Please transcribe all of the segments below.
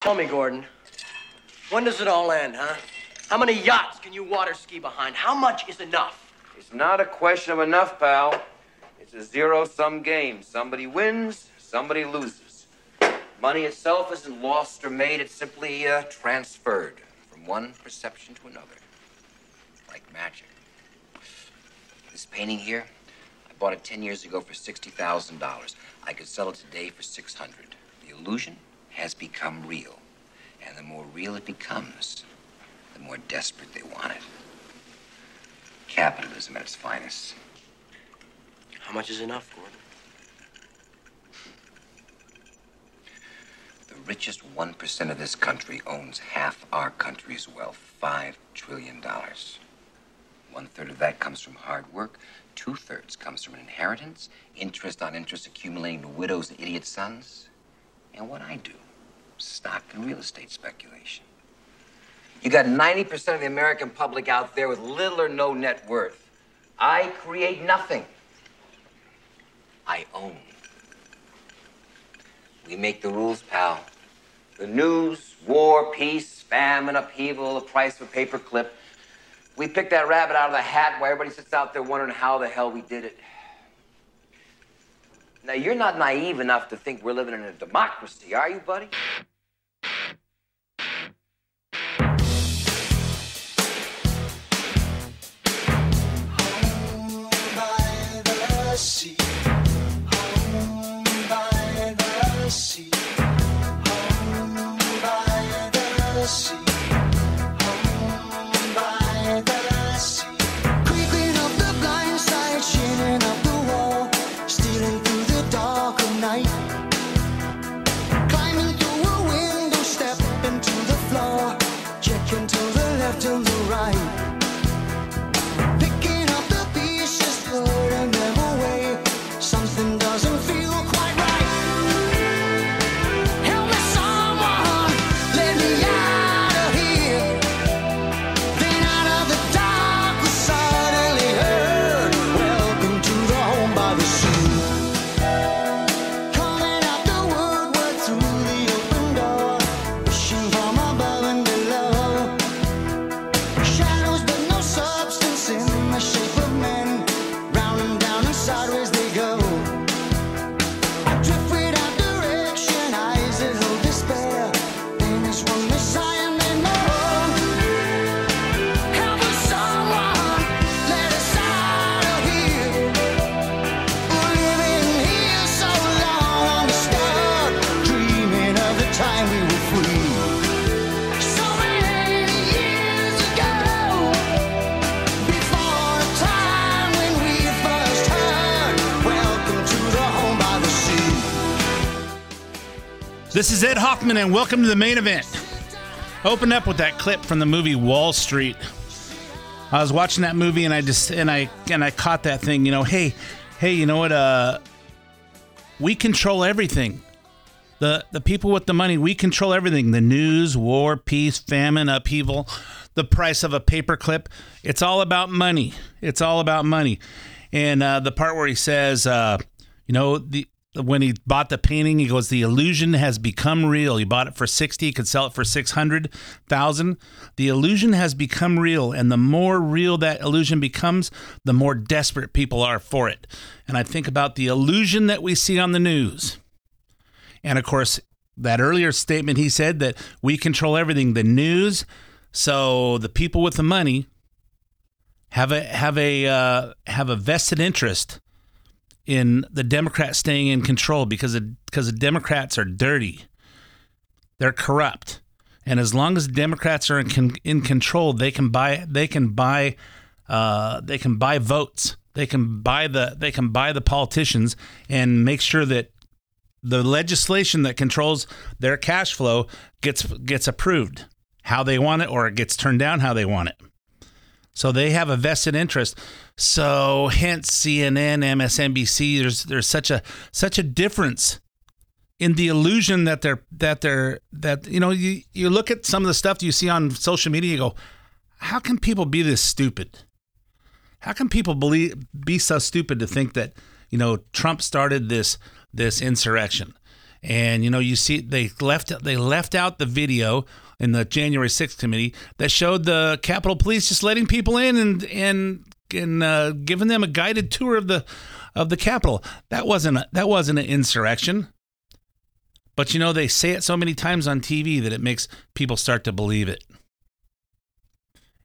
Tell me, Gordon, when does it all end, huh? How many yachts can you water ski behind? How much is enough? It's not a question of enough, pal. It's a zero sum game. Somebody wins, somebody loses. Money itself isn't lost or made, it's simply uh, transferred from one perception to another. Like magic. This painting here, I bought it 10 years ago for $60,000. I could sell it today for 600. The illusion has become real. And the more real it becomes, the more desperate they want it. Capitalism at its finest. How much is enough, Gordon? The richest 1% of this country owns half our country's wealth $5 trillion. One third of that comes from hard work, two thirds comes from an inheritance, interest on interest accumulating to widows and idiot sons. And what I do stock and real estate speculation. You got 90% of the American public out there with little or no net worth. I create nothing. I own. We make the rules, pal. The news, war, peace, famine, upheaval, the price of a paperclip. We pick that rabbit out of the hat while everybody sits out there wondering how the hell we did it. Now, you're not naive enough to think we're living in a democracy, are you, buddy? This is Ed Hoffman, and welcome to the main event. Open up with that clip from the movie Wall Street. I was watching that movie, and I just and I and I caught that thing. You know, hey, hey, you know what? Uh, we control everything. The the people with the money, we control everything. The news, war, peace, famine, upheaval, the price of a paperclip. It's all about money. It's all about money. And uh, the part where he says, uh, you know, the when he bought the painting, he goes, "The illusion has become real." He bought it for sixty, he could sell it for six hundred thousand. The illusion has become real, and the more real that illusion becomes, the more desperate people are for it. And I think about the illusion that we see on the news, and of course, that earlier statement he said that we control everything, the news. So the people with the money have a have a uh, have a vested interest in the Democrats staying in control because the, because the Democrats are dirty. They're corrupt. And as long as Democrats are in, in control, they can buy they can buy uh, they can buy votes. They can buy the they can buy the politicians and make sure that the legislation that controls their cash flow gets gets approved how they want it or it gets turned down how they want it. So they have a vested interest. So hence CNN, MSNBC, there's there's such a such a difference in the illusion that they're that they're that you know you you look at some of the stuff you see on social media you go how can people be this stupid how can people believe be so stupid to think that you know Trump started this this insurrection And you know, you see they left they left out the video in the January 6th committee that showed the Capitol Police just letting people in and and and uh, giving them a guided tour of the of the Capitol. That wasn't a, that wasn't an insurrection. But you know, they say it so many times on TV that it makes people start to believe it.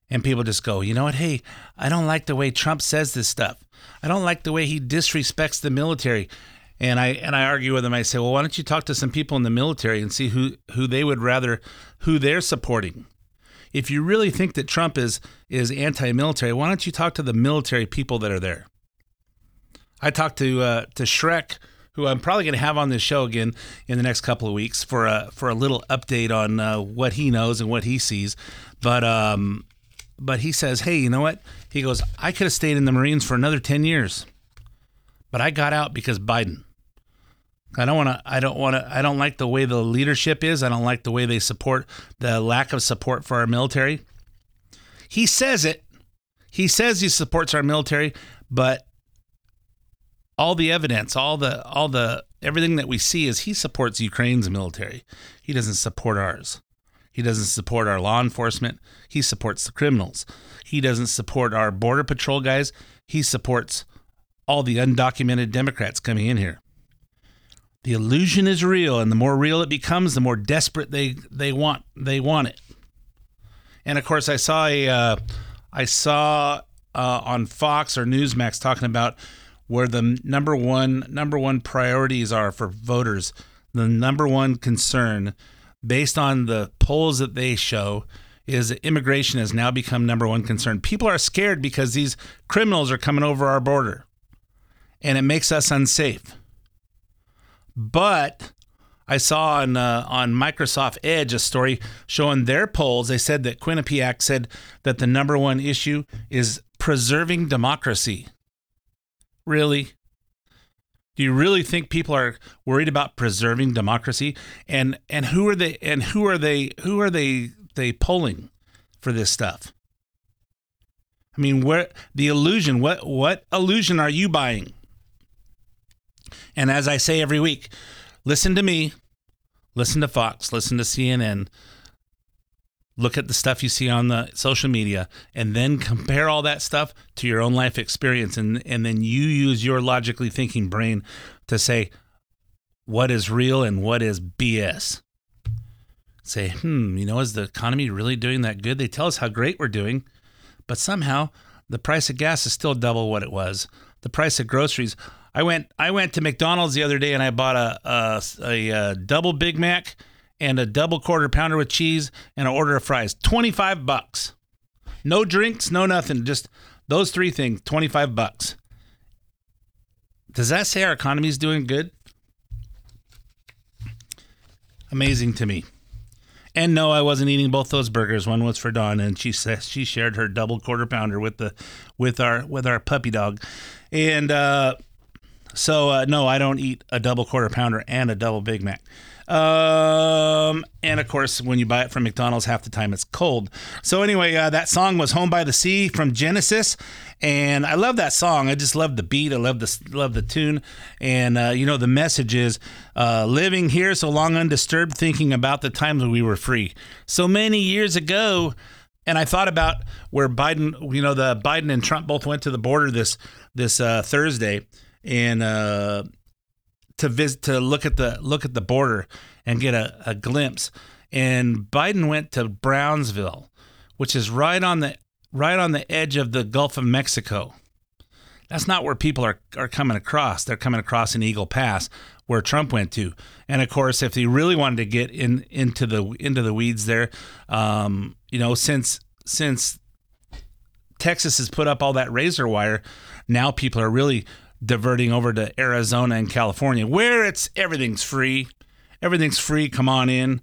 And people just go, you know what? Hey, I don't like the way Trump says this stuff. I don't like the way he disrespects the military. And I and I argue with them. I say, well, why don't you talk to some people in the military and see who who they would rather who they're supporting. If you really think that Trump is is anti-military, why don't you talk to the military people that are there? I talked to uh, to Shrek, who I'm probably going to have on this show again in the next couple of weeks for a for a little update on uh, what he knows and what he sees. But um, but he says, hey, you know what? He goes, I could have stayed in the Marines for another ten years, but I got out because Biden. I don't want to. I don't want to. I don't like the way the leadership is. I don't like the way they support the lack of support for our military. He says it. He says he supports our military, but all the evidence, all the all the everything that we see is he supports Ukraine's military. He doesn't support ours. He doesn't support our law enforcement. He supports the criminals. He doesn't support our border patrol guys. He supports all the undocumented Democrats coming in here. The illusion is real, and the more real it becomes, the more desperate they they want they want it. And of course, I saw a uh, I saw uh, on Fox or Newsmax talking about where the number one number one priorities are for voters. The number one concern, based on the polls that they show, is immigration has now become number one concern. People are scared because these criminals are coming over our border, and it makes us unsafe. But I saw on uh, on Microsoft Edge a story showing their polls. They said that Quinnipiac said that the number one issue is preserving democracy. Really? Do you really think people are worried about preserving democracy? And and who are they? And who are they? Who are they? They polling for this stuff? I mean, where the illusion? What what illusion are you buying? And as I say every week, listen to me, listen to Fox, listen to CNN, look at the stuff you see on the social media, and then compare all that stuff to your own life experience. And, and then you use your logically thinking brain to say what is real and what is BS. Say, hmm, you know, is the economy really doing that good? They tell us how great we're doing, but somehow the price of gas is still double what it was. The price of groceries, I went I went to McDonald's the other day and I bought a a, a, a double Big Mac and a double quarter pounder with cheese and an order of fries. Twenty five bucks. No drinks, no nothing. Just those three things. Twenty five bucks. Does that say our economy is doing good? Amazing to me. And no, I wasn't eating both those burgers. One was for Dawn, and she says she shared her double quarter pounder with the with our with our puppy dog, and uh, so uh, no, I don't eat a double quarter pounder and a double Big Mac. Um, and of course, when you buy it from McDonald's, half the time it's cold. So anyway, uh, that song was "Home by the Sea" from Genesis, and I love that song. I just love the beat. I love the love the tune, and uh, you know the message is uh, living here so long undisturbed, thinking about the times when we were free. So many years ago. And I thought about where Biden, you know, the Biden and Trump both went to the border this this uh, Thursday, and uh, to visit to look at the look at the border and get a, a glimpse. And Biden went to Brownsville, which is right on the right on the edge of the Gulf of Mexico. That's not where people are, are coming across. They're coming across in Eagle Pass, where Trump went to. And of course, if he really wanted to get in into the into the weeds there, um, you know, since since Texas has put up all that razor wire, now people are really diverting over to Arizona and California, where it's everything's free. Everything's free. Come on in.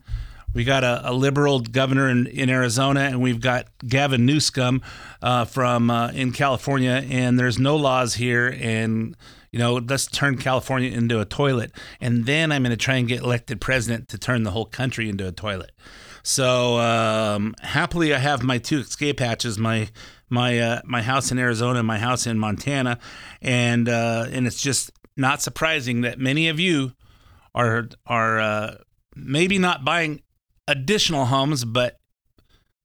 We got a, a liberal governor in, in Arizona, and we've got Gavin Newsom uh, from uh, in California, and there's no laws here, and you know, let's turn California into a toilet, and then I'm going to try and get elected president to turn the whole country into a toilet. So um, happily, I have my two escape hatches, my my uh, my house in Arizona and my house in Montana, and uh, and it's just not surprising that many of you are are uh, maybe not buying additional homes, but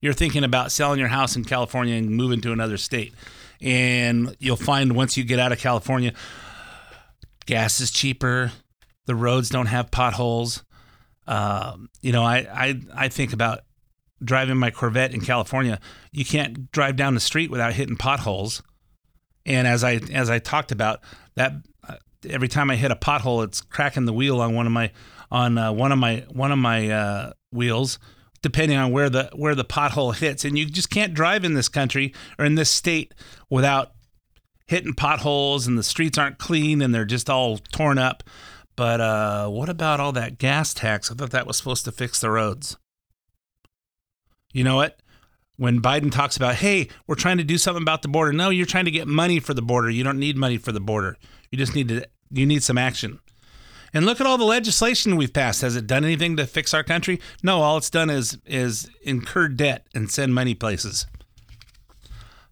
you're thinking about selling your house in California and moving to another state. And you'll find once you get out of California, gas is cheaper, the roads don't have potholes. Um, you know, I, I I think about driving my Corvette in California. You can't drive down the street without hitting potholes. And as I as I talked about that, uh, every time I hit a pothole, it's cracking the wheel on one of my on uh, one of my one of my uh, wheels, depending on where the where the pothole hits. And you just can't drive in this country or in this state without hitting potholes, and the streets aren't clean and they're just all torn up. But uh, what about all that gas tax? I thought that was supposed to fix the roads. You know what? When Biden talks about, hey, we're trying to do something about the border. No, you're trying to get money for the border. You don't need money for the border. You just need to you need some action. And look at all the legislation we've passed. Has it done anything to fix our country? No, all it's done is is incur debt and send money places.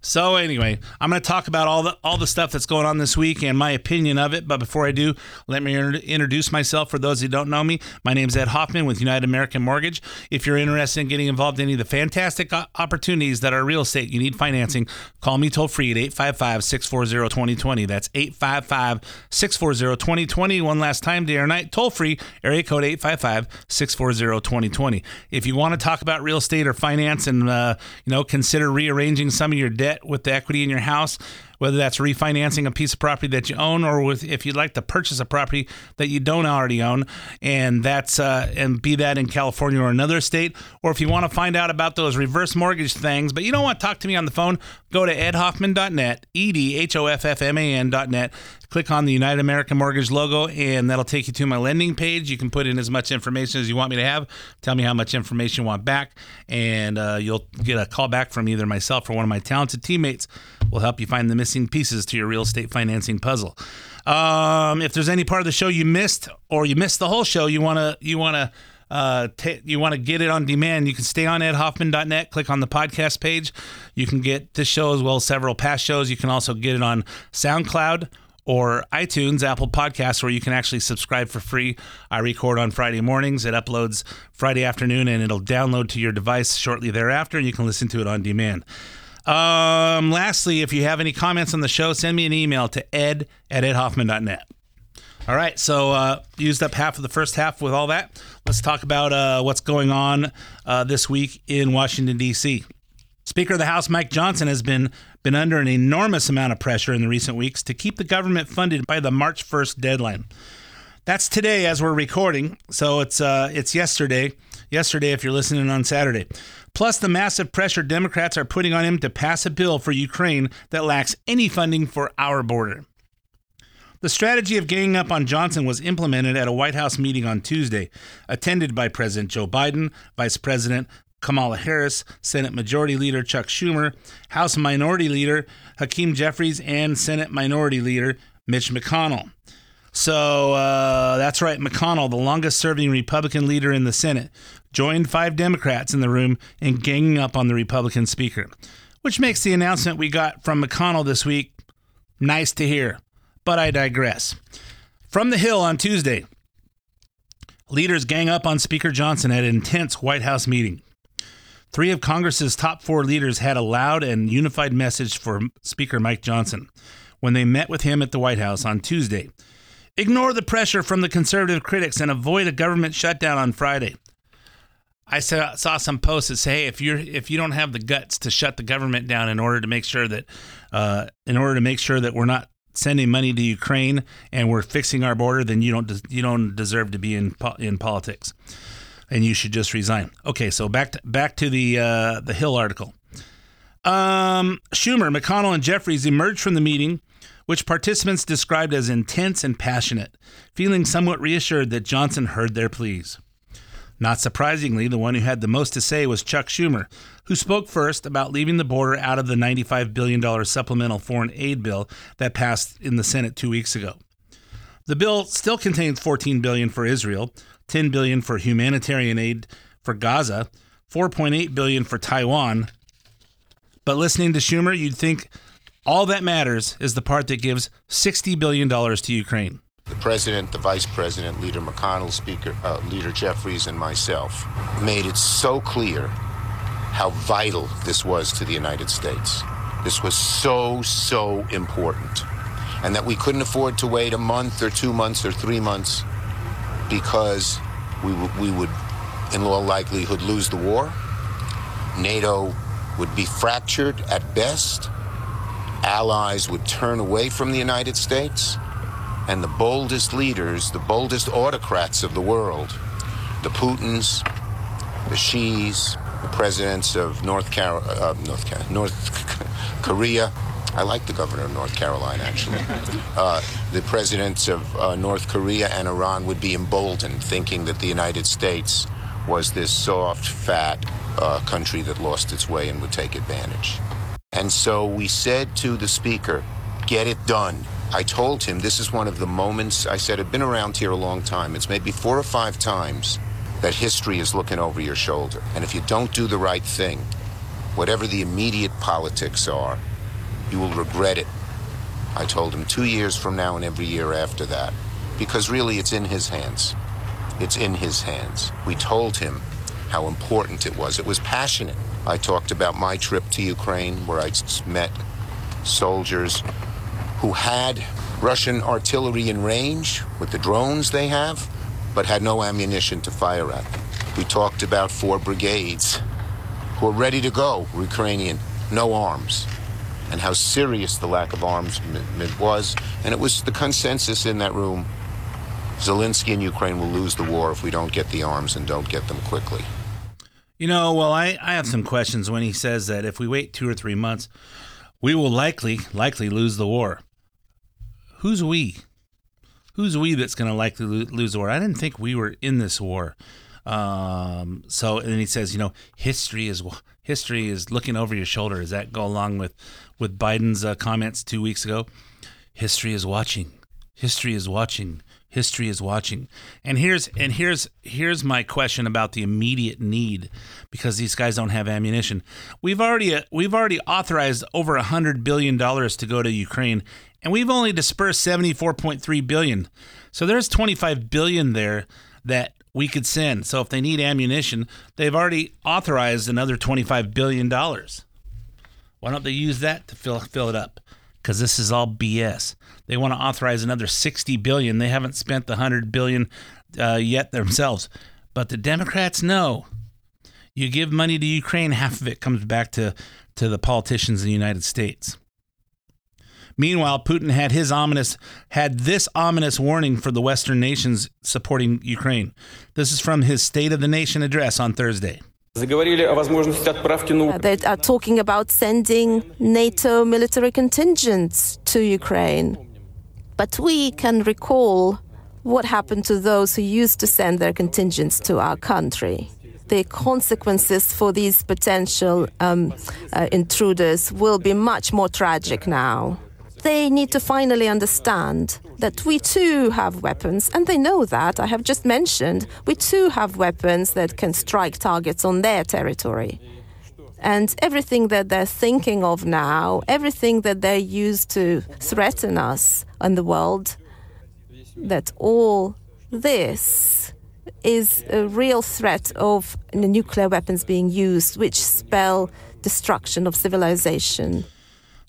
So anyway, I'm going to talk about all the all the stuff that's going on this week and my opinion of it. But before I do, let me introduce myself for those who don't know me. My name is Ed Hoffman with United American Mortgage. If you're interested in getting involved in any of the fantastic opportunities that are real estate, you need financing, call me toll free at 855-640-2020. That's 855-640-2020. One last time, day or night, toll free, area code 855-640-2020. If you want to talk about real estate or finance and uh, you know consider rearranging some of your debt with the equity in your house, whether that's refinancing a piece of property that you own or with if you'd like to purchase a property that you don't already own and that's uh, and be that in California or another state or if you want to find out about those reverse mortgage things but you don't want to talk to me on the phone. Go to edhoffman.net e-d-h-o-f-f-m-a-n.net click on the United American Mortgage logo and that'll take you to my lending page. You can put in as much information as you want me to have. Tell me how much information you want back and uh, you'll get a call back from either myself or one of my talented teammates will help you find the missing pieces to your real estate financing puzzle. Um, if there's any part of the show you missed, or you missed the whole show, you wanna you wanna uh, ta you want to get it on demand, you can stay on edhoffman.net, click on the podcast page. You can get this show as well as several past shows. You can also get it on SoundCloud or iTunes, Apple Podcasts, where you can actually subscribe for free. I record on Friday mornings. It uploads Friday afternoon and it'll download to your device shortly thereafter. And you can listen to it on demand. Um, lastly, if you have any comments on the show, send me an email to ed at edhoffman.net. All right, so uh, used up half of the first half with all that. Let's talk about uh, what's going on uh, this week in Washington, D.C. Speaker of the House Mike Johnson has been been under an enormous amount of pressure in the recent weeks to keep the government funded by the March 1st deadline. That's today as we're recording, so it's uh, it's yesterday. Yesterday, if you're listening on Saturday. Plus, the massive pressure Democrats are putting on him to pass a bill for Ukraine that lacks any funding for our border. The strategy of ganging up on Johnson was implemented at a White House meeting on Tuesday, attended by President Joe Biden, Vice President Kamala Harris, Senate Majority Leader Chuck Schumer, House Minority Leader Hakeem Jeffries, and Senate Minority Leader Mitch McConnell. So uh, that's right, McConnell, the longest serving Republican leader in the Senate, joined five Democrats in the room in ganging up on the Republican Speaker, which makes the announcement we got from McConnell this week nice to hear. But I digress. From the Hill on Tuesday, leaders gang up on Speaker Johnson at an intense White House meeting. Three of Congress's top four leaders had a loud and unified message for Speaker Mike Johnson when they met with him at the White House on Tuesday. Ignore the pressure from the conservative critics and avoid a government shutdown on Friday. I saw, some posts that say, "Hey, if you're if you don't have the guts to shut the government down in order to make sure that uh, in order to make sure that we're not sending money to Ukraine and we're fixing our border, then you don't you don't deserve to be in in politics, and you should just resign." Okay, so back to back to the uh, the Hill article. Um, Schumer, McConnell, and Jeffries emerged from the meeting, which participants described as intense and passionate, feeling somewhat reassured that Johnson heard their pleas. Not surprisingly, the one who had the most to say was Chuck Schumer, who spoke first about leaving the border out of the $95 billion supplemental foreign aid bill that passed in the Senate two weeks ago. The bill still contains 14 billion for Israel, 10 billion for humanitarian aid for Gaza, 4.8 billion for Taiwan. But listening to Schumer, you'd think all that matters is the part that gives 60 billion dollars to Ukraine. The president, the vice president, Leader McConnell, Speaker, uh, Leader Jeffries, and myself made it so clear how vital this was to the United States. This was so, so important. And that we couldn't afford to wait a month or two months or three months because we, w- we would, in all likelihood, lose the war. NATO would be fractured at best. Allies would turn away from the United States. And the boldest leaders, the boldest autocrats of the world, the Putins, the Xi's, the presidents of North, Car- uh, North, Car- North Korea. I like the governor of North Carolina, actually. Uh, the presidents of uh, North Korea and Iran would be emboldened, thinking that the United States was this soft, fat uh, country that lost its way and would take advantage. And so we said to the speaker, get it done. I told him this is one of the moments, I said, I've been around here a long time. It's maybe four or five times that history is looking over your shoulder. And if you don't do the right thing, whatever the immediate politics are, you will regret it. I told him two years from now and every year after that, because really it's in his hands. It's in his hands. We told him how important it was. It was passionate. I talked about my trip to Ukraine where I met soldiers who had Russian artillery in range with the drones they have, but had no ammunition to fire at. We talked about four brigades who are ready to go, Ukrainian, no arms, and how serious the lack of arms was. And it was the consensus in that room Zelensky and Ukraine will lose the war if we don't get the arms and don't get them quickly. You know, well, I, I have some questions when he says that if we wait two or three months, we will likely likely lose the war. Who's we? Who's we that's going to likely lose the war? I didn't think we were in this war. Um, so and then he says, you know, history is history is looking over your shoulder. Does that go along with with Biden's uh, comments two weeks ago? History is watching. History is watching. History is watching. And here's and here's here's my question about the immediate need because these guys don't have ammunition. We've already uh, we've already authorized over a hundred billion dollars to go to Ukraine, and we've only dispersed seventy four point three billion. So there's twenty five billion there that we could send. So if they need ammunition, they've already authorized another twenty five billion dollars. Why don't they use that to fill fill it up? Because this is all BS. They want to authorize another 60 billion. They haven't spent the 100 billion uh, yet themselves. But the Democrats know. You give money to Ukraine, half of it comes back to, to the politicians in the United States. Meanwhile, Putin had his ominous had this ominous warning for the Western nations supporting Ukraine. This is from his State of the Nation address on Thursday. Uh, they are talking about sending NATO military contingents to Ukraine. But we can recall what happened to those who used to send their contingents to our country. The consequences for these potential um, uh, intruders will be much more tragic now. They need to finally understand that we too have weapons, and they know that. I have just mentioned we too have weapons that can strike targets on their territory. And everything that they're thinking of now, everything that they use to threaten us and the world, that all this is a real threat of nuclear weapons being used, which spell destruction of civilization.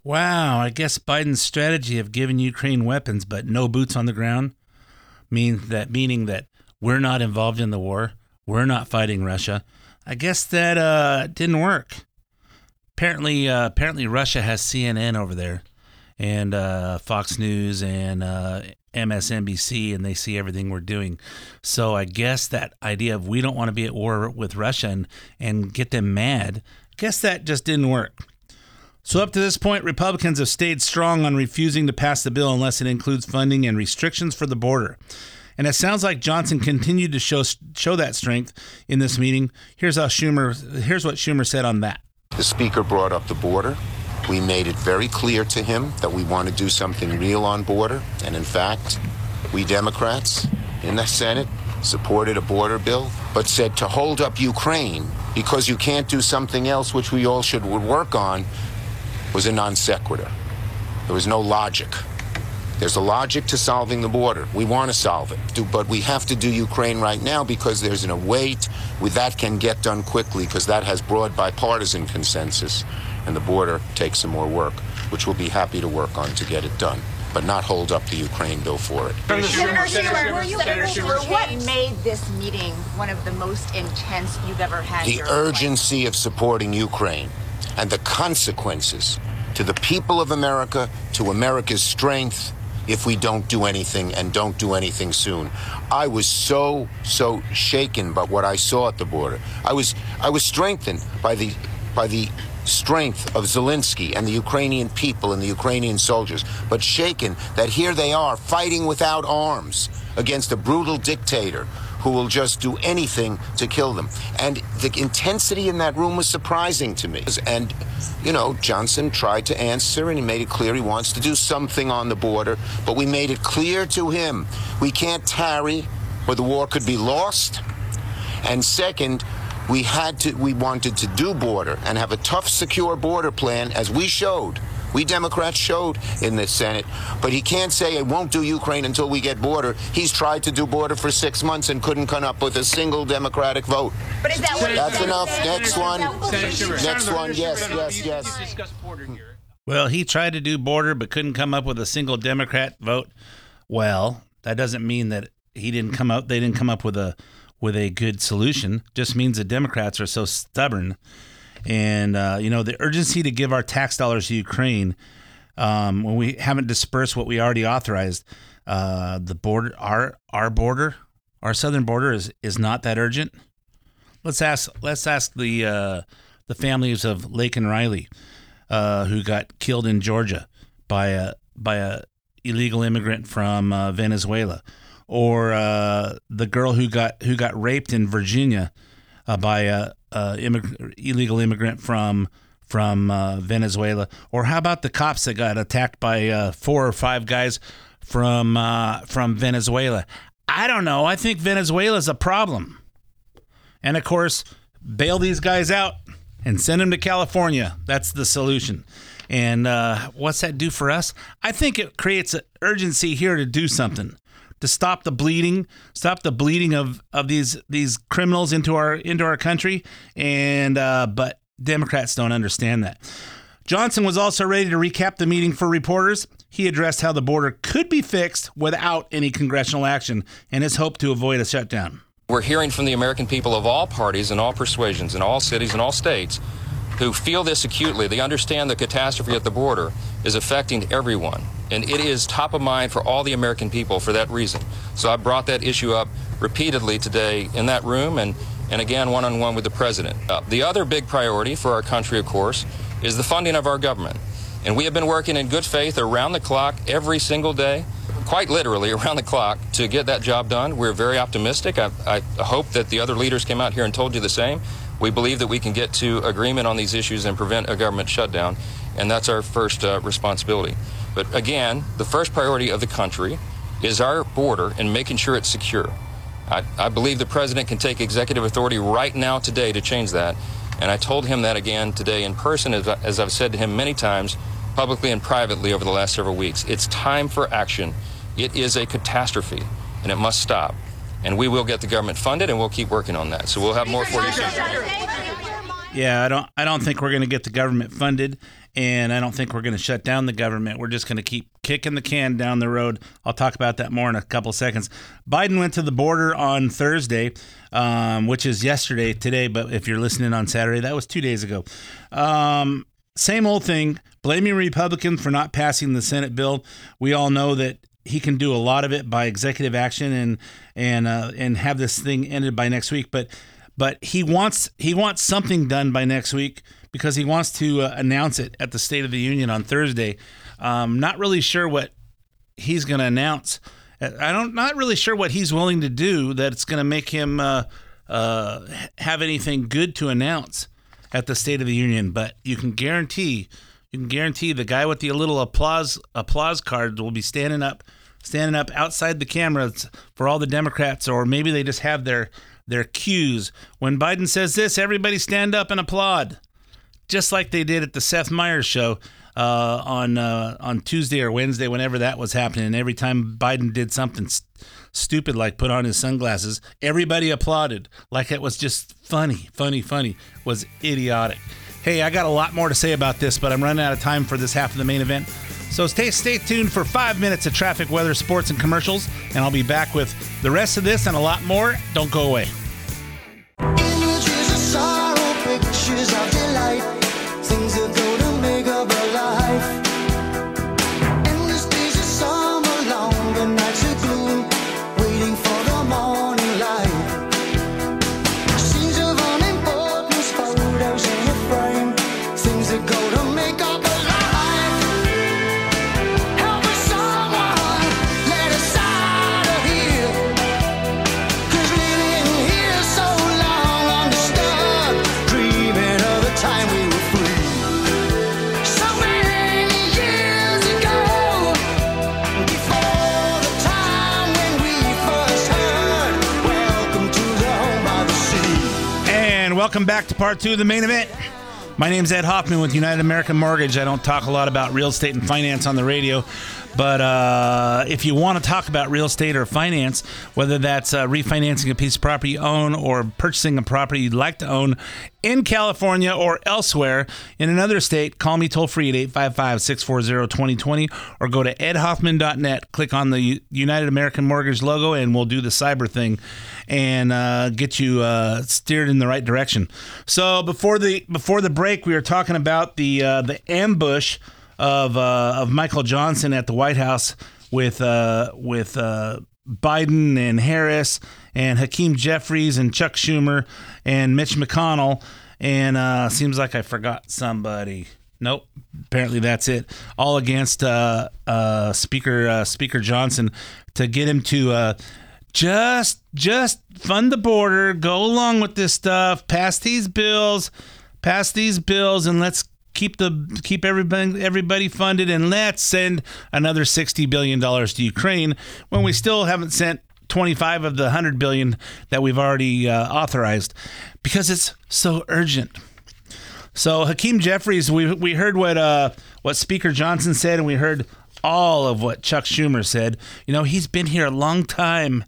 Wow, I guess Biden's strategy of giving Ukraine weapons but no boots on the ground means that meaning that we're not involved in the war, we're not fighting Russia. I guess that uh, didn't work. Apparently, uh, apparently Russia has CNN over there, and uh, Fox News and uh, MSNBC, and they see everything we're doing. So I guess that idea of we don't want to be at war with Russia and, and get them mad, I guess that just didn't work. So, up to this point, Republicans have stayed strong on refusing to pass the bill unless it includes funding and restrictions for the border. And it sounds like Johnson continued to show show that strength in this meeting. Here's how Schumer. Here's what Schumer said on that. The speaker brought up the border. We made it very clear to him that we want to do something real on border. And in fact, we Democrats in the Senate supported a border bill, but said to hold up Ukraine because you can't do something else which we all should work on was a non sequitur. There was no logic. There's a logic to solving the border. We want to solve it, do, but we have to do Ukraine right now because there's an await with that can get done quickly because that has broad bipartisan consensus, and the border takes some more work, which we'll be happy to work on to get it done, but not hold up the Ukraine bill for it. Senator Schumer, were you Senator able to Schumer, what made this meeting one of the most intense you've ever had? the here in White House? urgency of supporting Ukraine and the consequences to the people of America, to America's strength, if we don't do anything and don't do anything soon. I was so so shaken by what I saw at the border. I was I was strengthened by the by the strength of Zelensky and the Ukrainian people and the Ukrainian soldiers, but shaken that here they are fighting without arms against a brutal dictator who will just do anything to kill them. And the intensity in that room was surprising to me. And, you know, Johnson tried to answer and he made it clear he wants to do something on the border, but we made it clear to him we can't tarry or the war could be lost. And second, we had to we wanted to do border and have a tough secure border plan as we showed we democrats showed in the senate but he can't say it won't do ukraine until we get border. He's tried to do border for six months and couldn't come up with a single democratic vote. But is that what that's enough. Next one. Senator next one. Yes yes yes. you discussed border here. Well, he tried to do border but couldn't come up with a single Democrat vote. Well, that doesn't mean that he didn't come up they didn't come up with a with a good solution. Just means the Democrats are so stubborn. And uh, you know, the urgency to give our tax dollars to Ukraine um, when we haven't dispersed what we already authorized, uh, the border our our border, our southern border is is not that urgent. Let's ask let's ask the uh, the families of Laken Riley uh, who got killed in Georgia by a by a illegal immigrant from uh, Venezuela, or uh, the girl who got who got raped in Virginia uh, by a, a immig- illegal immigrant from from uh, Venezuela, or how about the cops that got attacked by uh, four or five guys from uh, from Venezuela? I don't know. I think Venezuela's a problem. And of course, bail these guys out and send them to California. That's the solution. And uh, what's that do for us? I think it creates an urgency here to do something to stop the bleeding, stop the bleeding of, of these these criminals into our into our country. And uh, but Democrats don't understand that. Johnson was also ready to recap the meeting for reporters. He addressed how the border could be fixed without any congressional action and his hope to avoid a shutdown. We're hearing from the American people of all parties and all persuasions in all cities and all states who feel this acutely. They understand the catastrophe at the border is affecting everyone. And it is top of mind for all the American people for that reason. So I brought that issue up repeatedly today in that room and, and again one on one with the president. Uh, the other big priority for our country, of course, is the funding of our government. And we have been working in good faith around the clock every single day quite literally around the clock to get that job done. We're very optimistic. I, I hope that the other leaders came out here and told you the same. We believe that we can get to agreement on these issues and prevent a government shutdown, and that's our first uh, responsibility. But again, the first priority of the country is our border and making sure it's secure. I, I believe the president can take executive authority right now today to change that. And I told him that again today in person, as, as I've said to him many times, publicly and privately over the last several weeks. It's time for action. It is a catastrophe, and it must stop. And we will get the government funded, and we'll keep working on that. So we'll have more for you soon. Yeah, I don't I don't think we're going to get the government funded and I don't think we're going to shut down the government. We're just going to keep kicking the can down the road. I'll talk about that more in a couple seconds. Biden went to the border on Thursday, um, which is yesterday, today, but if you're listening on Saturday, that was 2 days ago. Um, same old thing, blaming Republicans for not passing the Senate bill. We all know that he can do a lot of it by executive action and and uh, and have this thing ended by next week. But but he wants he wants something done by next week because he wants to uh, announce it at the State of the Union on Thursday. Um, not really sure what he's going to announce. I don't not really sure what he's willing to do that's going to make him uh, uh, have anything good to announce at the State of the Union. But you can guarantee you can guarantee the guy with the little applause applause card will be standing up standing up outside the cameras for all the Democrats, or maybe they just have their their cues. When Biden says this, everybody stand up and applaud, just like they did at the Seth Meyers show uh, on uh, on Tuesday or Wednesday, whenever that was happening. And Every time Biden did something st- stupid like put on his sunglasses, everybody applauded like it was just funny, funny, funny. Was idiotic. Hey, I got a lot more to say about this, but I'm running out of time for this half of the main event. So stay stay tuned for five minutes of traffic, weather, sports, and commercials, and I'll be back with the rest of this and a lot more. Don't go away. Images of sorrow, pictures of delight, things welcome back to part two of the main event. My name is Ed Hoffman with United American Mortgage. I don't talk a lot about real estate and finance on the radio, but uh, if you want to talk about real estate or finance, whether that's uh, refinancing a piece of property you own or purchasing a property you'd like to own in California or elsewhere in another state, call me toll free at 855 640 2020 or go to edhoffman.net. Click on the United American Mortgage logo and we'll do the cyber thing and uh, get you uh, steered in the right direction. So before the before the break, we were talking about the uh, the ambush of uh, of Michael Johnson at the White House with uh, with uh, Biden and Harris and Hakeem Jeffries and Chuck Schumer and Mitch McConnell. And uh, seems like I forgot somebody. Nope. Apparently that's it. All against uh, uh, Speaker Speaker Johnson to get him to just just fund the border, go along with this stuff, pass these bills, pass these bills, and let's keep the keep everybody everybody funded, and let's send another sixty billion dollars to Ukraine when we still haven't sent 25 of the 100 billion that we've already uh, authorized because it's so urgent. So Hakeem Jeffries, we we heard what uh what Speaker Johnson said, and we heard all of what Chuck Schumer said. You know, he's been here a long time.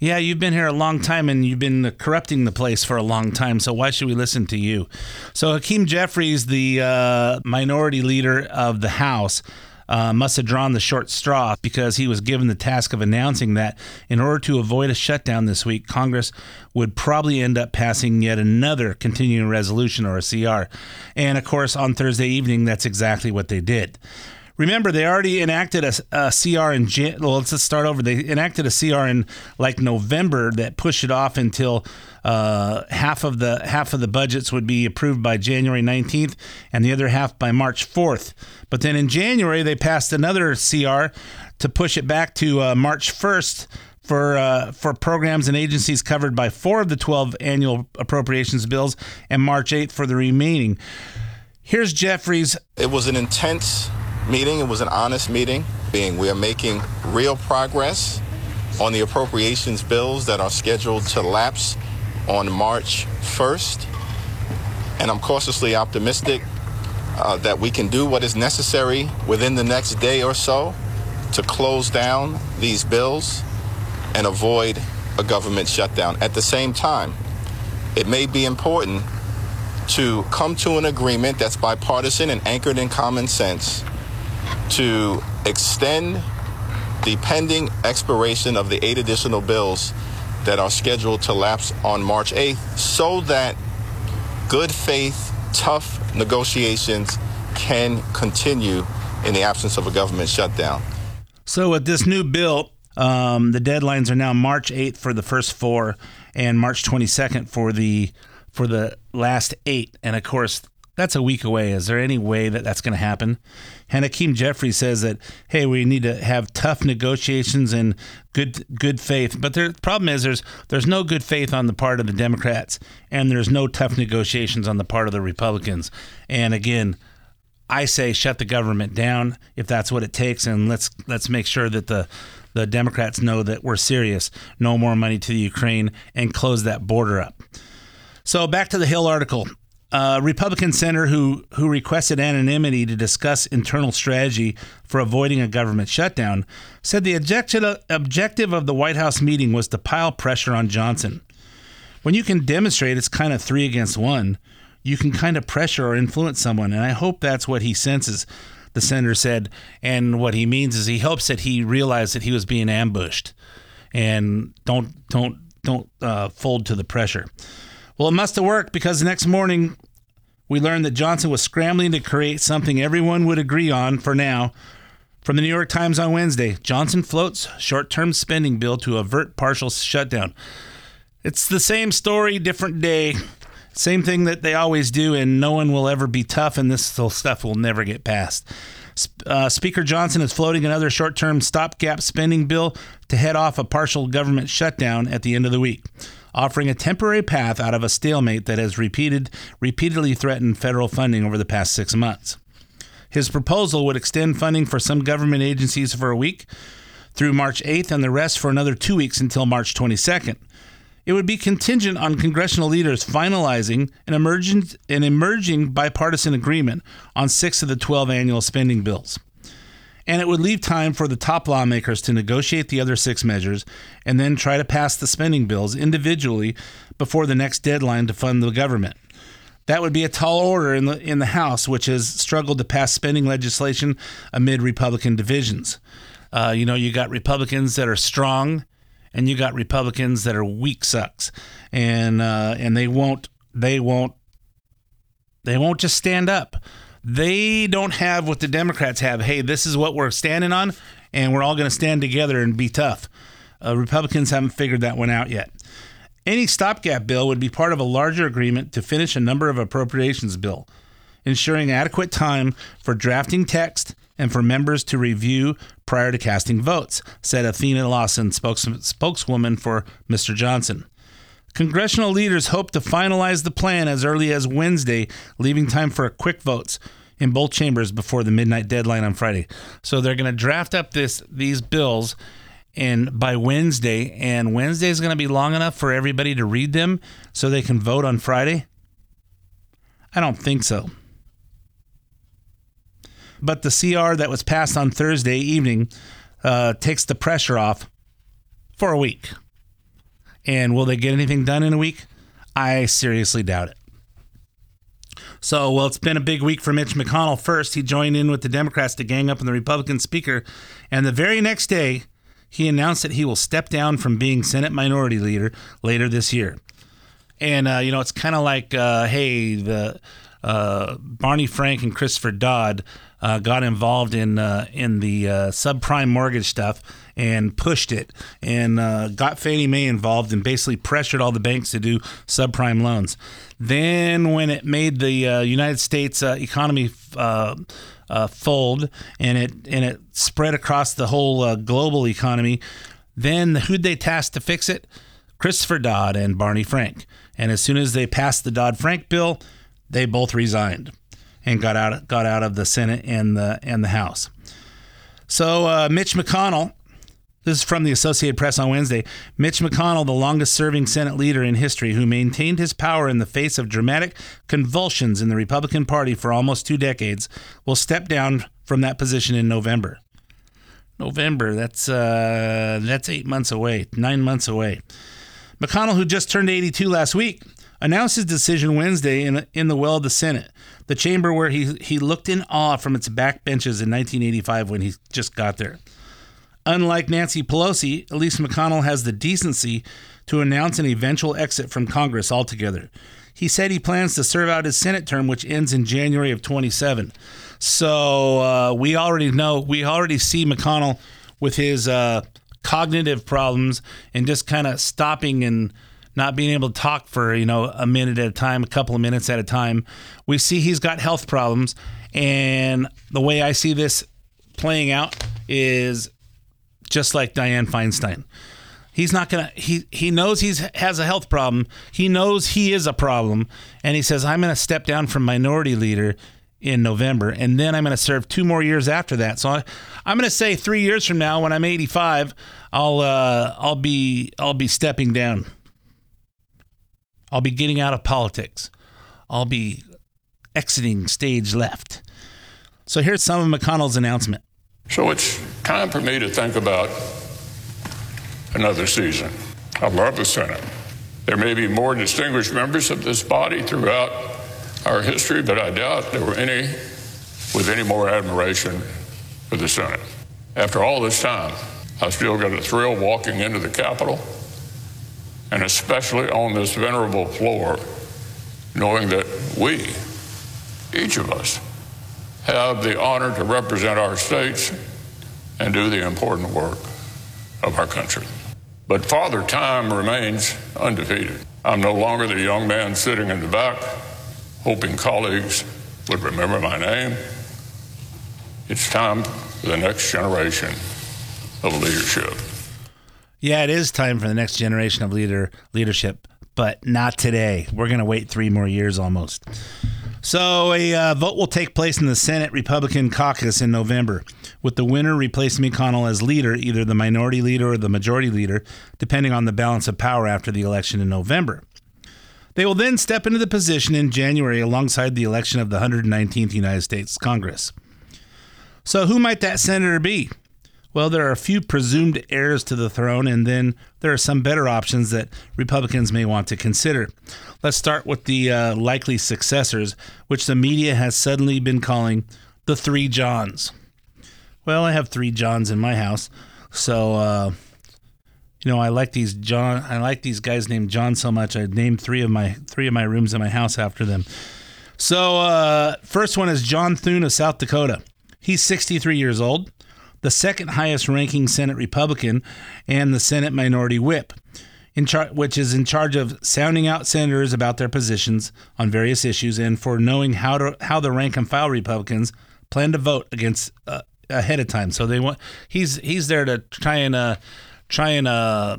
Yeah, you've been here a long time, and you've been corrupting the place for a long time. So why should we listen to you? So Hakeem Jeffries, the uh, minority leader of the House. Uh, must have drawn the short straw because he was given the task of announcing that in order to avoid a shutdown this week, Congress would probably end up passing yet another continuing resolution or a CR. And of course, on Thursday evening, that's exactly what they did. Remember, they already enacted a, a CR in. Jan- well, let's just start over. They enacted a CR in like November that pushed it off until uh, half of the half of the budgets would be approved by January 19th, and the other half by March 4th. But then in January, they passed another CR to push it back to uh, March 1st for uh, for programs and agencies covered by four of the 12 annual appropriations bills, and March 8th for the remaining. Here's Jeffries It was an intense meeting. It was an honest meeting. Being we are making real progress on the appropriations bills that are scheduled to lapse on March 1st. And I'm cautiously optimistic uh, that we can do what is necessary within the next day or so to close down these bills and avoid a government shutdown. At the same time, it may be important to come to an agreement that's bipartisan and anchored in common sense to extend the pending expiration of the eight additional bills that are scheduled to lapse on March 8th so that good faith, tough negotiations can continue in the absence of a government shutdown. So with this new bill, um, the deadlines are now March 8th for the first four and March 22nd for the for the last eight. And of course, that's a week away. Is there any way that that's going to happen? And Hakeem Jeffrey says that hey, we need to have tough negotiations and good good faith. But the problem is there's there's no good faith on the part of the Democrats, and there's no tough negotiations on the part of the Republicans. And again, I say shut the government down if that's what it takes, and let's let's make sure that the the Democrats know that we're serious. No more money to the Ukraine, and close that border up. So back to the Hill article. A Republican senator who who requested anonymity to discuss internal strategy for avoiding a government shutdown said the objective of the White House meeting was to pile pressure on Johnson. When you can demonstrate it's kind of three against one, you can kind of pressure or influence someone, and I hope that's what he senses. The senator said, and what he means is he hopes that he realized that he was being ambushed, and don't don't don't uh, fold to the pressure. Well, it must have worked because the next morning we learned that Johnson was scrambling to create something everyone would agree on for now. From the New York Times on Wednesday, Johnson floats short term spending bill to avert partial shutdown. It's the same story, different day. Same thing that they always do, and no one will ever be tough, and this stuff will never get passed. Uh, Speaker Johnson is floating another short term stopgap spending bill to head off a partial government shutdown at the end of the week offering a temporary path out of a stalemate that has repeated, repeatedly threatened federal funding over the past six months. His proposal would extend funding for some government agencies for a week through March 8th and the rest for another two weeks until March 22nd. It would be contingent on congressional leaders finalizing an emerging, an emerging bipartisan agreement on six of the 12 annual spending bills and it would leave time for the top lawmakers to negotiate the other six measures and then try to pass the spending bills individually before the next deadline to fund the government. That would be a tall order in the in the House, which has struggled to pass spending legislation amid Republican divisions. Uh, you know, you got Republicans that are strong, and you got Republicans that are weak sucks, and uh, and they won't they won't they won't just stand up. They don't have what the Democrats have. Hey, this is what we're standing on, and we're all going to stand together and be tough. Uh, Republicans haven't figured that one out yet. Any stopgap bill would be part of a larger agreement to finish a number of appropriations bill, ensuring adequate time for drafting text and for members to review prior to casting votes, said Athena Lawson, spokes- spokeswoman for Mr. Johnson. Congressional leaders hope to finalize the plan as early as Wednesday, leaving time for quick votes in both chambers before the midnight deadline on Friday. So they're going to draft up this these bills and by Wednesday and Wednesday is going to be long enough for everybody to read them so they can vote on Friday? I don't think so. But the CR that was passed on Thursday evening uh, takes the pressure off for a week. And will they get anything done in a week? I seriously doubt it. So, well, it's been a big week for Mitch McConnell. First, he joined in with the Democrats to gang up on the Republican Speaker. And the very next day, he announced that he will step down from being Senate Minority Leader later this year. And, uh, you know, it's kind of like, uh, hey, the uh, Barney Frank and Christopher Dodd uh, got involved in uh, in the uh, subprime mortgage stuff and pushed it and uh, got Fannie Mae involved and basically pressured all the banks to do subprime loans. Then, when it made the uh, United States uh, economy fold and it and it spread across the whole global economy, then who'd they task to fix it? Christopher Dodd and Barney Frank. And as soon as they passed the Dodd Frank bill, they both resigned and got out got out of the Senate and the and the House. So uh, Mitch McConnell, this is from the Associated Press on Wednesday. Mitch McConnell, the longest serving Senate leader in history, who maintained his power in the face of dramatic convulsions in the Republican Party for almost two decades, will step down from that position in November. November, that's uh, that's eight months away, nine months away. McConnell, who just turned 82 last week, announced his decision Wednesday in, in the well of the Senate, the chamber where he, he looked in awe from its back benches in 1985 when he just got there. Unlike Nancy Pelosi, Elise McConnell has the decency to announce an eventual exit from Congress altogether. He said he plans to serve out his Senate term, which ends in January of 27. So uh, we already know, we already see McConnell with his uh, cognitive problems and just kind of stopping and not being able to talk for you know a minute at a time, a couple of minutes at a time. We see he's got health problems, and the way I see this playing out is just like Dianne Feinstein. He's not gonna. He he knows he's has a health problem. He knows he is a problem, and he says, "I'm gonna step down from minority leader." in November, and then I'm going to serve two more years after that. So I, am going to say three years from now, when I'm 85, I'll uh, I'll be I'll be stepping down. I'll be getting out of politics. I'll be exiting stage left. So here's some of McConnell's announcement. So it's time for me to think about another season. I love the Senate. There may be more distinguished members of this body throughout our history, but I doubt there were any with any more admiration for the Senate. After all this time, I still get a thrill walking into the Capitol, and especially on this venerable floor, knowing that we, each of us, have the honor to represent our states and do the important work of our country. But Father Time remains undefeated. I'm no longer the young man sitting in the back, hoping colleagues would remember my name. It's time for the next generation of leadership. Yeah, it is time for the next generation of leader leadership, but not today. We're going to wait three more years almost. So a uh, vote will take place in the Senate Republican caucus in November, with the winner replacing McConnell as leader, either the minority leader or the majority leader, depending on the balance of power after the election in November. They will then step into the position in January alongside the election of the 119th United States Congress. So, who might that senator be? Well, there are a few presumed heirs to the throne, and then there are some better options that Republicans may want to consider. Let's start with the uh, likely successors, which the media has suddenly been calling the Three Johns. Well, I have three Johns in my house, so uh, you know I like these John. I like these guys named John so much. I named three of my three of my rooms in my house after them. So uh, first one is John Thune of South Dakota. He's 63 years old the second highest ranking Senate Republican and the Senate Minority Whip, char- which is in charge of sounding out senators about their positions on various issues and for knowing how to how the rank and file Republicans plan to vote against uh, ahead of time. So they want he's he's there to try and uh, try and uh,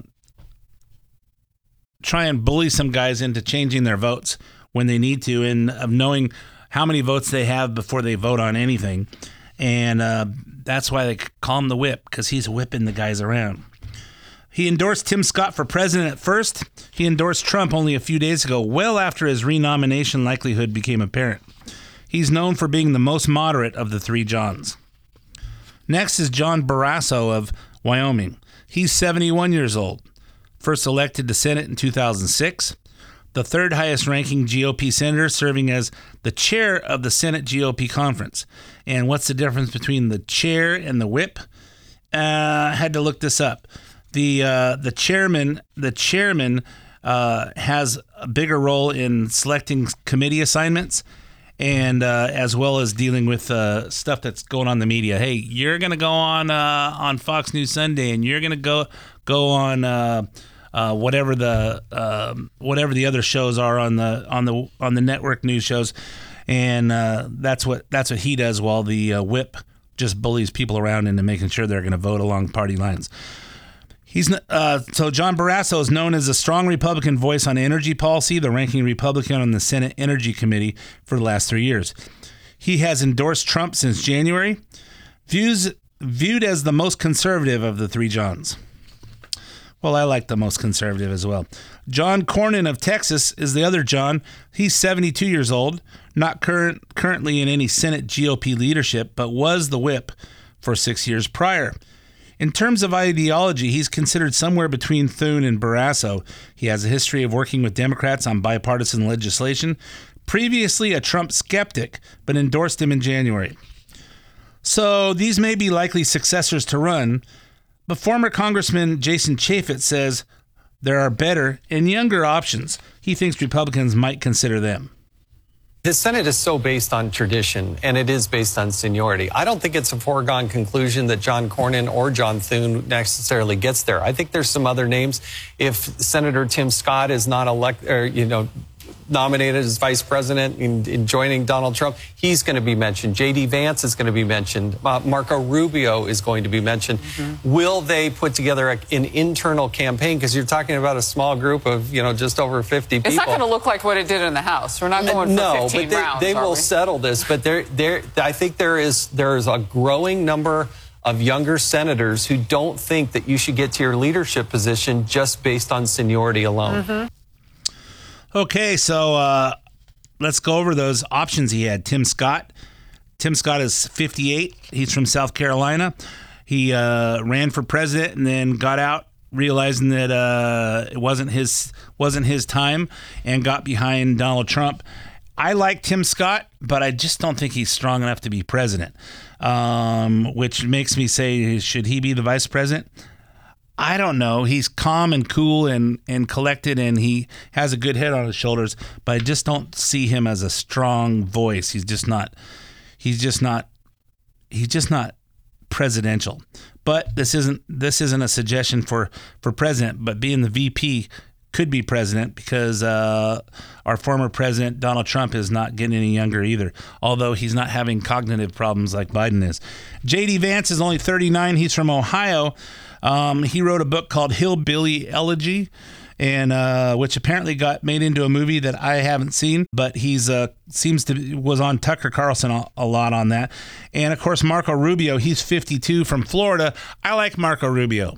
try and bully some guys into changing their votes when they need to, and of knowing how many votes they have before they vote on anything and uh, that's why they call him the whip because he's whipping the guys around. He endorsed Tim Scott for president at first. He endorsed Trump only a few days ago, well after his renomination likelihood became apparent. He's known for being the most moderate of the three Johns. Next is John Barrasso of Wyoming. He's 71 years old. First elected to Senate in 2006 the third highest ranking GOP senator, serving as the chair of the Senate GOP conference. And what's the difference between the chair and the whip? Uh, had to look this up. The uh, the chairman the chairman uh, has a bigger role in selecting committee assignments and uh, as well as dealing with uh, stuff that's going on in the media. Hey, you're gonna go on uh, on Fox News Sunday, and you're gonna go go on uh, uh, whatever the um, whatever the other shows are on the on the on the network news shows, and uh, that's what that's what he does while the uh, whip just bullies people around into making sure they're going to vote along party lines. He's uh, so John Barrasso is known as a strong Republican voice on energy policy, the ranking Republican on the Senate Energy Committee for the last three years. He has endorsed Trump since January, views viewed as the most conservative of the three Johns. Well, I like the most conservative as well. John Cornyn of Texas is the other John. He's 72 years old, not current currently in any Senate GOP leadership, but was the whip for six years prior. In terms of ideology, he's considered somewhere between Thune and Barrasso. He has a history of working with Democrats on bipartisan legislation, previously a Trump skeptic, but endorsed him in January. So these may be likely successors to run, but former Congressman Jason Chaffetz says there are better and younger options. He thinks Republicans might consider them. The Senate is so based on tradition and it is based on seniority. I don't think it's a foregone conclusion that John Cornyn or John Thune necessarily gets there. I think there's some other names. If Senator Tim Scott is not elected, you know, nominated as vice president in, in joining Donald Trump, he's going to be mentioned. J.D. Vance is going to be mentioned. Uh, Marco Rubio is going to be mentioned. Mm-hmm. Will they put together a, an internal campaign? Because you're talking about a small group of, you know, just over 50 people. It's not going to look like what it did in the House. We're not going for no, 15 but they, rounds, they will we? settle this. But there, there, I think there is there is a growing number of younger senators who don't think that you should get to your leadership position just based on seniority alone. Mm-hmm. Okay, so uh, let's go over those options he had. Tim Scott. Tim Scott is 58. He's from South Carolina. He uh, ran for president and then got out, realizing that uh, it wasn't his wasn't his time, and got behind Donald Trump. I like Tim Scott, but I just don't think he's strong enough to be president. Um, which makes me say, should he be the vice president? I don't know. He's calm and cool and, and collected, and he has a good head on his shoulders. But I just don't see him as a strong voice. He's just not. He's just not. He's just not presidential. But this isn't this isn't a suggestion for for president. But being the VP could be president because uh, our former president Donald Trump is not getting any younger either. Although he's not having cognitive problems like Biden is. J.D. Vance is only 39. He's from Ohio. Um, he wrote a book called Hillbilly Elegy, and uh, which apparently got made into a movie that I haven't seen. But he's uh, seems to was on Tucker Carlson a, a lot on that, and of course Marco Rubio. He's 52 from Florida. I like Marco Rubio.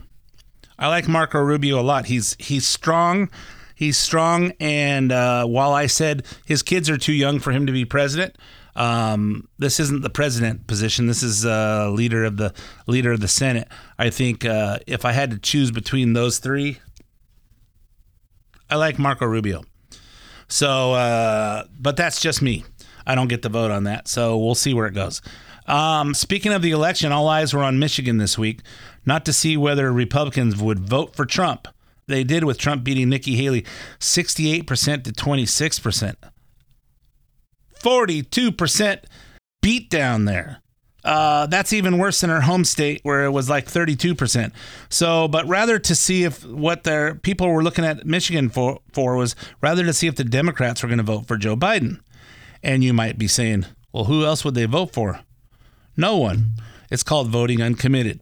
I like Marco Rubio a lot. He's he's strong. He's strong, and uh, while I said his kids are too young for him to be president, um, this isn't the president position. This is uh, leader of the leader of the Senate. I think uh, if I had to choose between those three, I like Marco Rubio. So, uh, but that's just me. I don't get the vote on that. So we'll see where it goes. Um, speaking of the election, all eyes were on Michigan this week, not to see whether Republicans would vote for Trump. They did with Trump beating Nikki Haley 68% to 26%. 42% beat down there. Uh, that's even worse than her home state where it was like 32%. So, but rather to see if what their people were looking at Michigan for, for was rather to see if the Democrats were going to vote for Joe Biden. And you might be saying, well, who else would they vote for? No one. It's called voting uncommitted.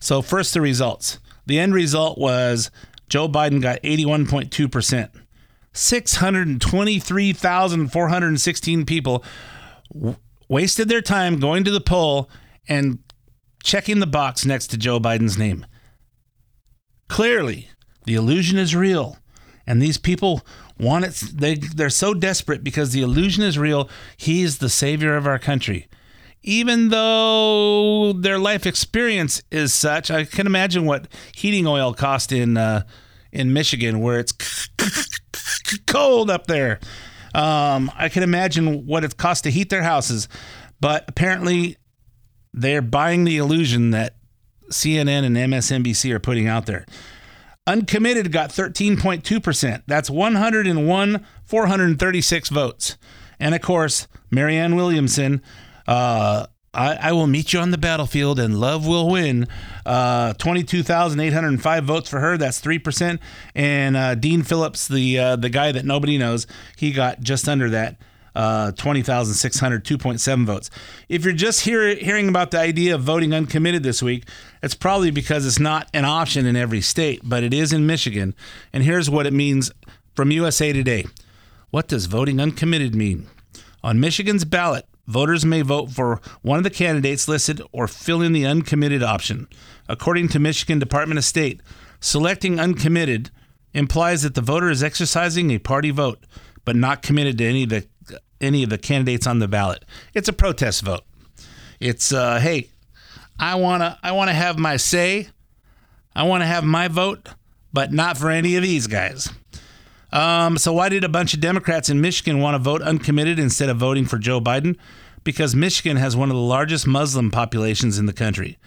So, first, the results. The end result was Joe Biden got 81.2%. 623,416 people w- wasted their time going to the poll and checking the box next to Joe Biden's name. Clearly, the illusion is real. And these people want it. They, they're so desperate because the illusion is real. He is the savior of our country. Even though their life experience is such, I can imagine what heating oil cost in uh, in Michigan, where it's cold up there. Um, I can imagine what it costs to heat their houses, but apparently they're buying the illusion that CNN and MSNBC are putting out there. Uncommitted got 13.2%. That's 101, 436 votes. And of course, Marianne Williamson, uh, I, I, will meet you on the battlefield and love will win. Uh, 22,805 votes for her. That's 3%. And uh, Dean Phillips, the uh, the guy that nobody knows, he got just under that. Uh, 20,600, 2.7 votes. If you're just hear, hearing about the idea of voting uncommitted this week, it's probably because it's not an option in every state, but it is in Michigan. And here's what it means from USA Today. What does voting uncommitted mean? On Michigan's ballot, voters may vote for one of the candidates listed or fill in the uncommitted option. According to Michigan Department of State, selecting uncommitted implies that the voter is exercising a party vote, but not committed to any of the any of the candidates on the ballot. It's a protest vote. It's uh, hey, I wanna I wanna have my say. I want to have my vote, but not for any of these guys. Um, so why did a bunch of Democrats in Michigan want to vote uncommitted instead of voting for Joe Biden? Because Michigan has one of the largest Muslim populations in the country.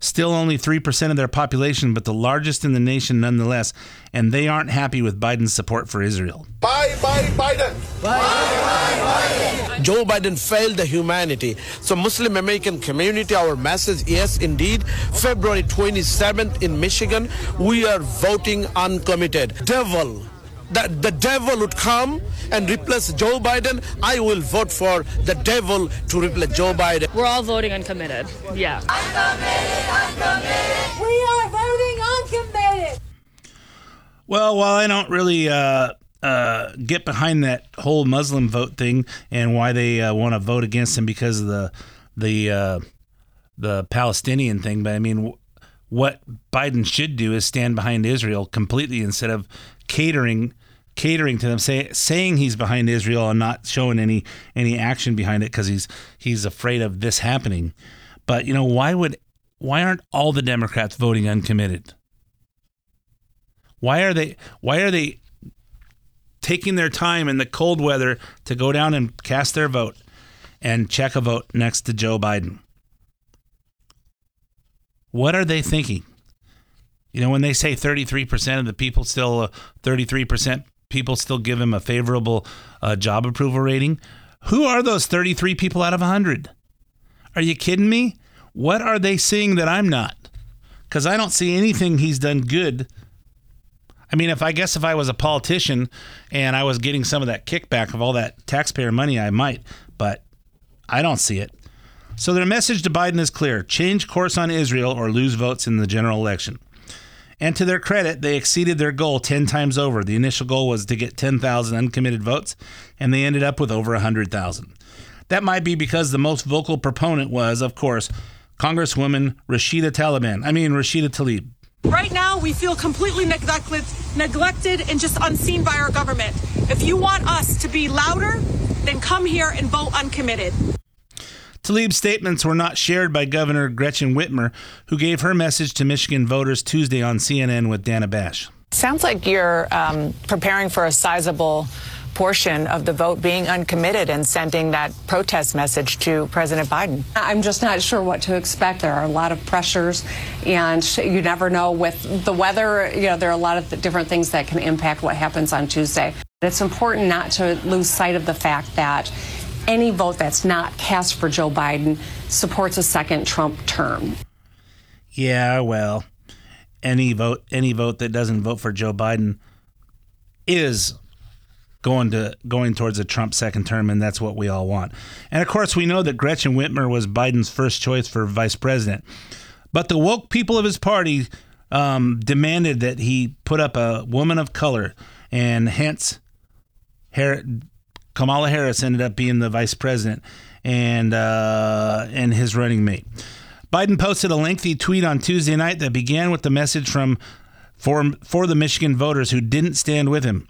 Still only 3% of their population, but the largest in the nation nonetheless. And they aren't happy with Biden's support for Israel. Bye, bye, Biden. Bye, bye, Biden. Joe Biden failed the humanity. So Muslim American community, our message, yes, indeed. February 27th in Michigan, we are voting uncommitted. Devil that the devil would come and replace Joe Biden, I will vote for the devil to replace Joe Biden. We're all voting uncommitted. Yeah. Uncommitted, uncommitted. We are voting uncommitted. Well, while I don't really uh, uh, get behind that whole Muslim vote thing and why they uh, want to vote against him because of the the uh, the Palestinian thing, but I mean, what Biden should do is stand behind Israel completely instead of catering catering to them, say, saying he's behind Israel and not showing any any action behind it because he's he's afraid of this happening. But you know why would why aren't all the Democrats voting uncommitted? Why are they why are they taking their time in the cold weather to go down and cast their vote and check a vote next to Joe Biden? What are they thinking? You know, when they say 33% of the people still, uh, 33% people still give him a favorable uh, job approval rating, who are those 33 people out of 100? Are you kidding me? What are they seeing that I'm not? Because I don't see anything he's done good. I mean, if I guess if I was a politician and I was getting some of that kickback of all that taxpayer money, I might, but I don't see it. So their message to Biden is clear change course on Israel or lose votes in the general election. And to their credit, they exceeded their goal 10 times over. The initial goal was to get 10,000 uncommitted votes, and they ended up with over 100,000. That might be because the most vocal proponent was, of course, Congresswoman Rashida Taliban. I mean, Rashida Tlaib. Right now, we feel completely neglected, neglected and just unseen by our government. If you want us to be louder, then come here and vote uncommitted. Tlaib's statements were not shared by Governor Gretchen Whitmer, who gave her message to Michigan voters Tuesday on CNN with Dana Bash. Sounds like you're um, preparing for a sizable portion of the vote being uncommitted and sending that protest message to President Biden. I'm just not sure what to expect. There are a lot of pressures, and you never know with the weather. You know, there are a lot of different things that can impact what happens on Tuesday. It's important not to lose sight of the fact that any vote that's not cast for Joe Biden supports a second Trump term. Yeah, well, any vote any vote that doesn't vote for Joe Biden is going to going towards a Trump second term, and that's what we all want. And of course, we know that Gretchen Whitmer was Biden's first choice for vice president, but the woke people of his party um, demanded that he put up a woman of color, and hence, Har- Kamala Harris ended up being the vice president and uh, and his running mate. Biden posted a lengthy tweet on Tuesday night that began with the message from for for the Michigan voters who didn't stand with him.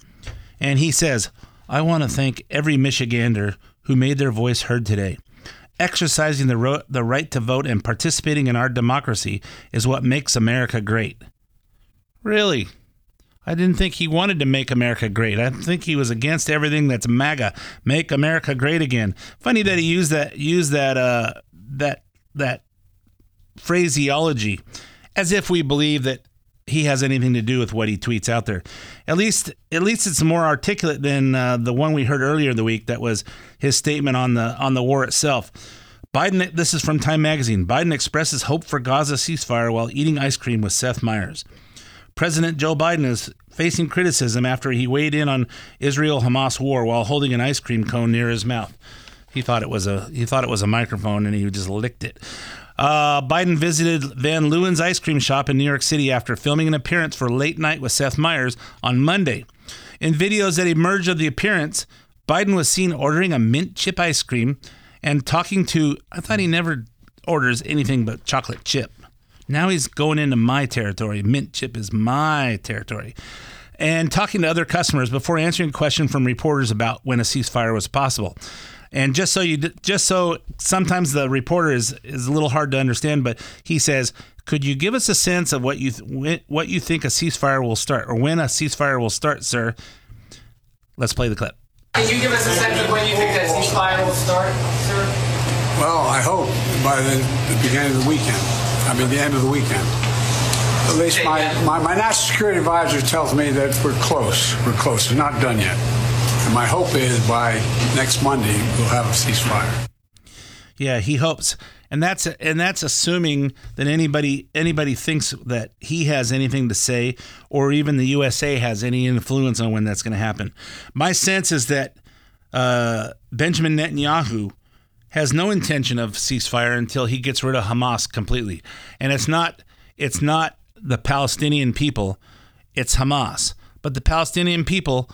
And he says, I want to thank every Michigander who made their voice heard today. Exercising the, ro- the right to vote and participating in our democracy is what makes America great. Really? I didn't think he wanted to make America great. I think he was against everything that's MAGA, make America great again. Funny that he used that used that uh, that that phraseology as if we believe that he has anything to do with what he tweets out there. At least, at least it's more articulate than uh, the one we heard earlier in the week. That was his statement on the on the war itself. Biden. This is from Time Magazine. Biden expresses hope for Gaza ceasefire while eating ice cream with Seth Meyers. President Joe Biden is facing criticism after he weighed in on Israel Hamas war while holding an ice cream cone near his mouth. He thought it was a he thought it was a microphone and he just licked it. Uh, Biden visited Van Leeuwen's ice cream shop in New York City after filming an appearance for Late Night with Seth Meyers on Monday. In videos that emerged of the appearance, Biden was seen ordering a mint chip ice cream and talking to. I thought he never orders anything but chocolate chip. Now he's going into my territory. Mint chip is my territory. And talking to other customers before answering a question from reporters about when a ceasefire was possible. And just so you, just so sometimes the reporter is is a little hard to understand, but he says, "Could you give us a sense of what you th- what you think a ceasefire will start, or when a ceasefire will start, sir?" Let's play the clip. Can you give us a sense of when you think that ceasefire will start, sir? Well, I hope by the, the beginning of the weekend. I mean, the end of the weekend. At least my, my, my national security advisor tells me that we're close. We're close. We're not done yet. And my hope is by next Monday we'll have a ceasefire. Yeah, he hopes, and that's and that's assuming that anybody anybody thinks that he has anything to say, or even the USA has any influence on when that's going to happen. My sense is that uh, Benjamin Netanyahu has no intention of ceasefire until he gets rid of Hamas completely, and it's not it's not the Palestinian people, it's Hamas, but the Palestinian people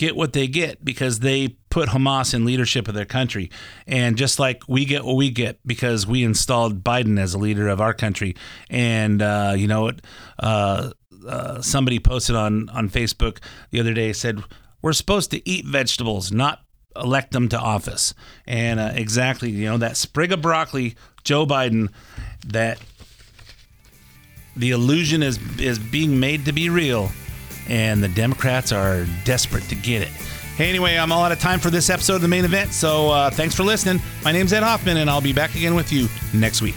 get what they get because they put Hamas in leadership of their country. And just like we get what we get because we installed Biden as a leader of our country. And, uh, you know, uh, uh, somebody posted on, on Facebook the other day said, we're supposed to eat vegetables, not elect them to office. And uh, exactly, you know, that sprig of broccoli, Joe Biden, that the illusion is is being made to be real, and the Democrats are desperate to get it. Hey, anyway, I'm all out of time for this episode of the main event. So uh, thanks for listening. My name's Ed Hoffman, and I'll be back again with you next week.